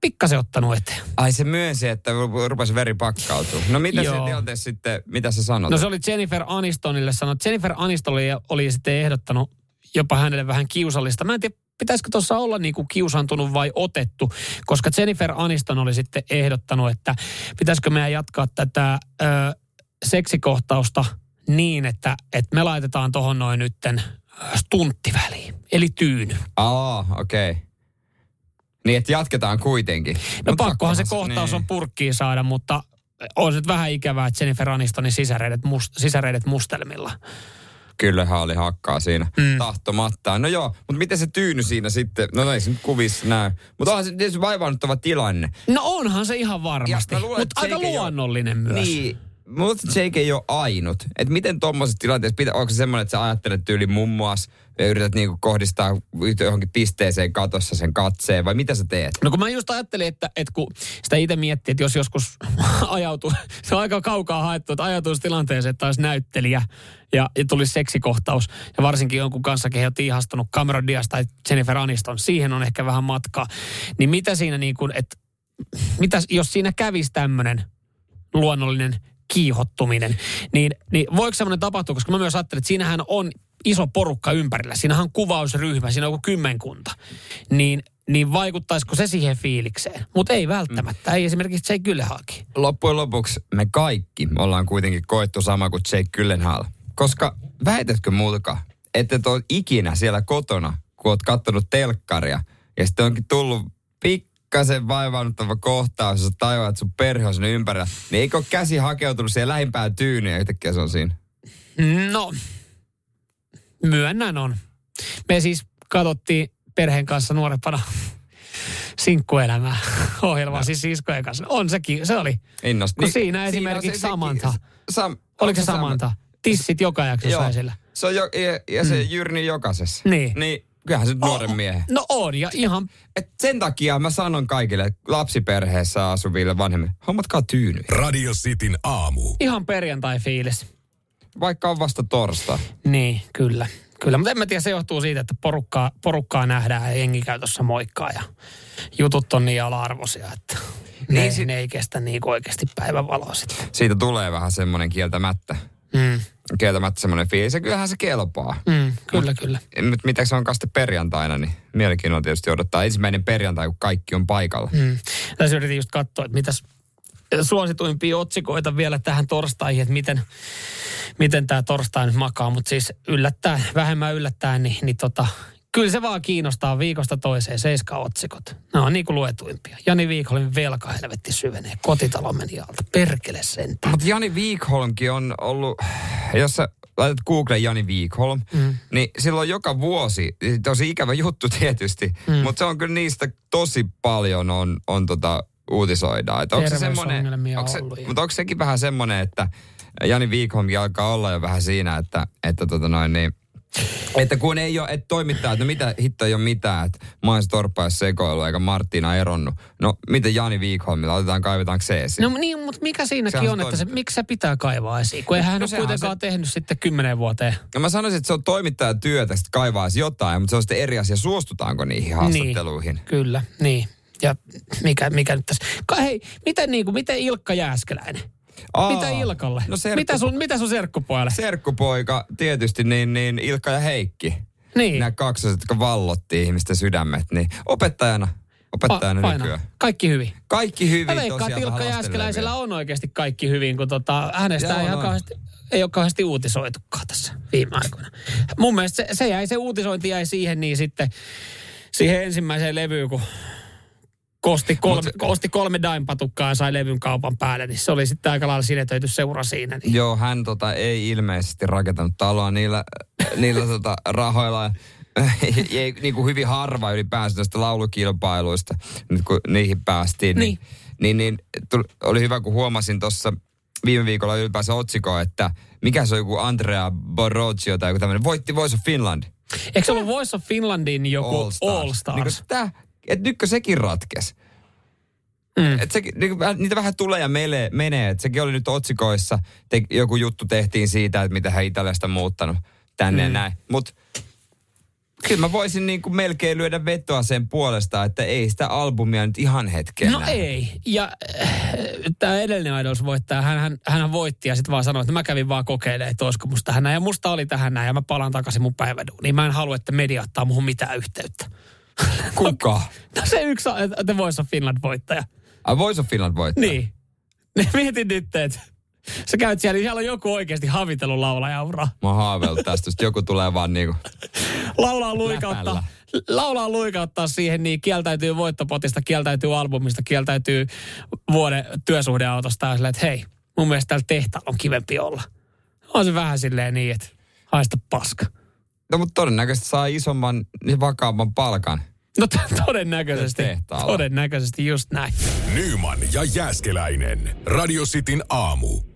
Pikkasen ottanut eteen. Ai se myönsi, että ru- rupesi veri pakkautua. No mitä se tilanteessa sitten, mitä sä sanot? No se oli Jennifer Anistonille sanonut. Jennifer Aniston oli, oli sitten ehdottanut jopa hänelle vähän kiusallista. Mä en tiedä, pitäisikö tuossa olla niin kuin kiusantunut vai otettu, koska Jennifer Aniston oli sitten ehdottanut, että pitäisikö meidän jatkaa tätä ö, seksikohtausta niin, että, että me laitetaan tuohon noin nytten stunttiväliin, eli tyyny. Aa, okei. Okay. Niin, että jatketaan kuitenkin. No Mut pakkohan se kohtaus niin. on purkkiin saada, mutta on se nyt vähän ikävää, että Jennifer Anistonin sisäreidet, must, sisäreidet mustelmilla. Kyllä haali hakkaa siinä mm. tahtomattaan. No joo, mutta miten se tyyny siinä sitten? No ei se nyt kuvissa näy. Mutta onhan se tietysti vaivaannuttava tilanne. No onhan se ihan varmasti, mutta aika luonnollinen myös. Niin, mutta Jake ei ole ainut. Että miten tuommoisessa tilanteessa, pitää, onko se semmoinen, että sä ajattelet tyyli mummuas ja yrität niinku kohdistaa johonkin pisteeseen katossa sen katseen, vai mitä sä teet? No kun mä just ajattelin, että, että kun sitä itse miettii, että jos joskus ajautuu, se on aika kaukaa haettu, että ajautuisi tilanteeseen, että olisi näyttelijä ja, ja tulisi seksikohtaus. Ja varsinkin jonkun kanssa, kehen on ihastunut Cameron Diaz tai Jennifer Aniston, siihen on ehkä vähän matkaa. Niin mitä siinä niin kuin, että mitä, jos siinä kävisi tämmöinen luonnollinen kiihottuminen, niin, niin voiko semmoinen tapahtua, koska mä myös ajattelin, että siinähän on iso porukka ympärillä. Siinähän on kuvausryhmä, siinä on kymmenkunta. Niin, niin vaikuttaisiko se siihen fiilikseen? Mutta ei välttämättä, ei esimerkiksi Jake Gyllenhaalkin. Loppujen lopuksi me kaikki ollaan kuitenkin koettu sama kuin Jake Gyllenhaal. Koska väitätkö mulka, että et ole ikinä siellä kotona, kun oot kattonut telkkaria, ja sitten onkin tullut pikkasen vaivaannuttava kohtaus, jos tajuat, että sun perhe on sinne ympärillä, niin eikö käsi hakeutunut siihen lähimpään tyynyyn ja yhtäkkiä se on siinä? No, myönnän on. Me siis katsottiin perheen kanssa nuorempana sinkkuelämää ohjelmaa, siis siskojen kanssa. On sekin, se oli. Innosta. Kun siinä on esimerkiksi se- Samantha. Sam, Oliko se Sam- Samantha? tissit joka jaksossa esillä. Se on jo, ja, ja se mm. Jyrni jokaisessa. Niin. Niin kyllähän se nuoren miehen. No on, ja ihan... Et sen takia mä sanon kaikille lapsiperheessä asuville vanhemmille, hommatkaa tyyny. Radio Cityn aamu. Ihan perjantai-fiilis. Vaikka on vasta torstai. Niin, kyllä. Kyllä, mutta en mä tiedä, se johtuu siitä, että porukkaa, porukkaa nähdään ja jengi käy tuossa moikkaa ja jutut on niin ala-arvoisia, että ne, niin, si- ne ei kestä niin oikeasti päivänvaloa sitten. Siitä tulee vähän semmoinen kieltämättä. Mm. Kieltämättä semmoinen fiilis. Ja kyllähän se kelpaa. Mm, kyllä, kyllä. Nyt mitä se onkaan sitten perjantaina, niin mielenkiinnolla tietysti odottaa ensimmäinen perjantai, kun kaikki on paikalla. Mm. Tässä yritin just katsoa, että mitäs suosituimpia otsikoita vielä tähän torstaihin, että miten, miten tämä torstai nyt makaa. Mutta siis yllättää, vähemmän yllättää, niin, niin tota, kyllä se vaan kiinnostaa viikosta toiseen seiska-otsikot. Ne on niin kuin luetuimpia. Jani Viikholmin velka helvetti syvenee. Kotitalo meni alta. Perkele sentään. Mutta Jani Viikholmkin on ollut, jos sä laitat Google Jani Viikholm, mm. niin silloin joka vuosi, tosi ikävä juttu tietysti, mm. mutta se on kyllä niistä tosi paljon on, on tota, uutisoidaan. Että onko se semmoinen, onko se, mutta onko sekin vähän semmoinen, että Jani Viikholmkin alkaa olla jo vähän siinä, että, että tota noin niin, että kun ei ole, että toimittaa, että no mitä hitto ei ole mitään, että Maas Torppa sekoilu eikä Martina eronnut. No miten Jani Viikholmilla, otetaan kaivetaanko se esiin? No niin, mutta mikä siinäkin Sehän on, että se, miksi se pitää kaivaa esiin? Kun eihän no, hän ole kuitenkaan se... tehnyt sitten kymmenen vuoteen. No mä sanoisin, että se on toimittajan työtä, että kaivaisi jotain, mutta se on sitten eri asia, suostutaanko niihin haastatteluihin. Niin, kyllä, niin. Ja mikä, mikä nyt tässä... Hei, miten, niin kuin, miten Ilkka Jääskeläinen? Aa, mitä Ilkalle? No serkku, mitä, sun, mitä sun serkkupojalle? Serkkupoika, tietysti niin, niin Ilkka ja Heikki. Niin. Nämä kaksi, jotka vallotti ihmisten sydämet, niin opettajana opettajana pa- nykyään. Kaikki hyvin. Kaikki hyvin Mä veikkaan, että Ilkka Jääskeläisellä on oikeasti kaikki hyvin, kun tota, hänestä ei, ihan kauheasti, ei ole kauheasti uutisoitukaan tässä viime aikoina. Mun mielestä se, se jäi, se uutisointi jäi siihen niin sitten, siihen ensimmäiseen levyyn, kun kosti kolme, Mut, kosti kolme daimpatukkaa ja sai levyn kaupan päälle, niin se oli sitten aika lailla sinetöity seura siinä. Niin. Joo, hän tota, ei ilmeisesti rakentanut taloa niillä, niillä tota, rahoilla. ei, niin kuin hyvin harva ylipäänsä tästä laulukilpailuista, nyt kun niihin päästiin. Niin, niin, niin, niin tuli, oli hyvä, kun huomasin tuossa viime viikolla ylipäänsä otsiko, että mikä se on joku Andrea Borroccio tai joku tämmöinen, voitti Voice of Finland. Eikö se ollut Voice of Finlandin joku All Stars? All Stars? Niin tää, että nytkö sekin ratkes? Mm. Et se, niin, niitä vähän tulee ja mele, menee. Et sekin oli nyt otsikoissa. Te, joku juttu tehtiin siitä, että mitä hän Italiasta muuttanut tänne mm. ja näin. Mutta kyllä mä voisin niin kuin melkein lyödä vetoa sen puolesta, että ei sitä albumia nyt ihan hetken No näin. ei. Ja äh, tämä edellinen Idols voittaja, hän, hän, hän voitti ja sitten vaan sanoi, että mä kävin vaan kokeilemaan, että olisiko musta tähän näin. Ja musta oli tähän näin ja mä palaan takaisin mun päiväduuniin. Mä en halua, että media ottaa muhun mitään yhteyttä. Kuka? no se yksi The Voice of Finland voittaja. A Voice of Finland voittaja? Niin. Mietin nyt, että sä käyt siellä, niin siellä on joku oikeasti havitellut laulajaura. Mä oon haaveillut tästä, että joku tulee vaan niinku... laulaa luikauttaa, laulaa luikauttaa siihen, niin kieltäytyy voittopotista, kieltäytyy albumista, kieltäytyy vuoden työsuhdeautosta ja silleen, että hei, mun mielestä täällä tehtaalla on kivempi olla. On se vähän silleen niin, että haista paska. No mutta todennäköisesti saa isomman, niin vakaamman palkan. No t- todennäköisesti. Todennäköisesti just näin. Nyman ja Jääskeläinen. Radio Cityn aamu.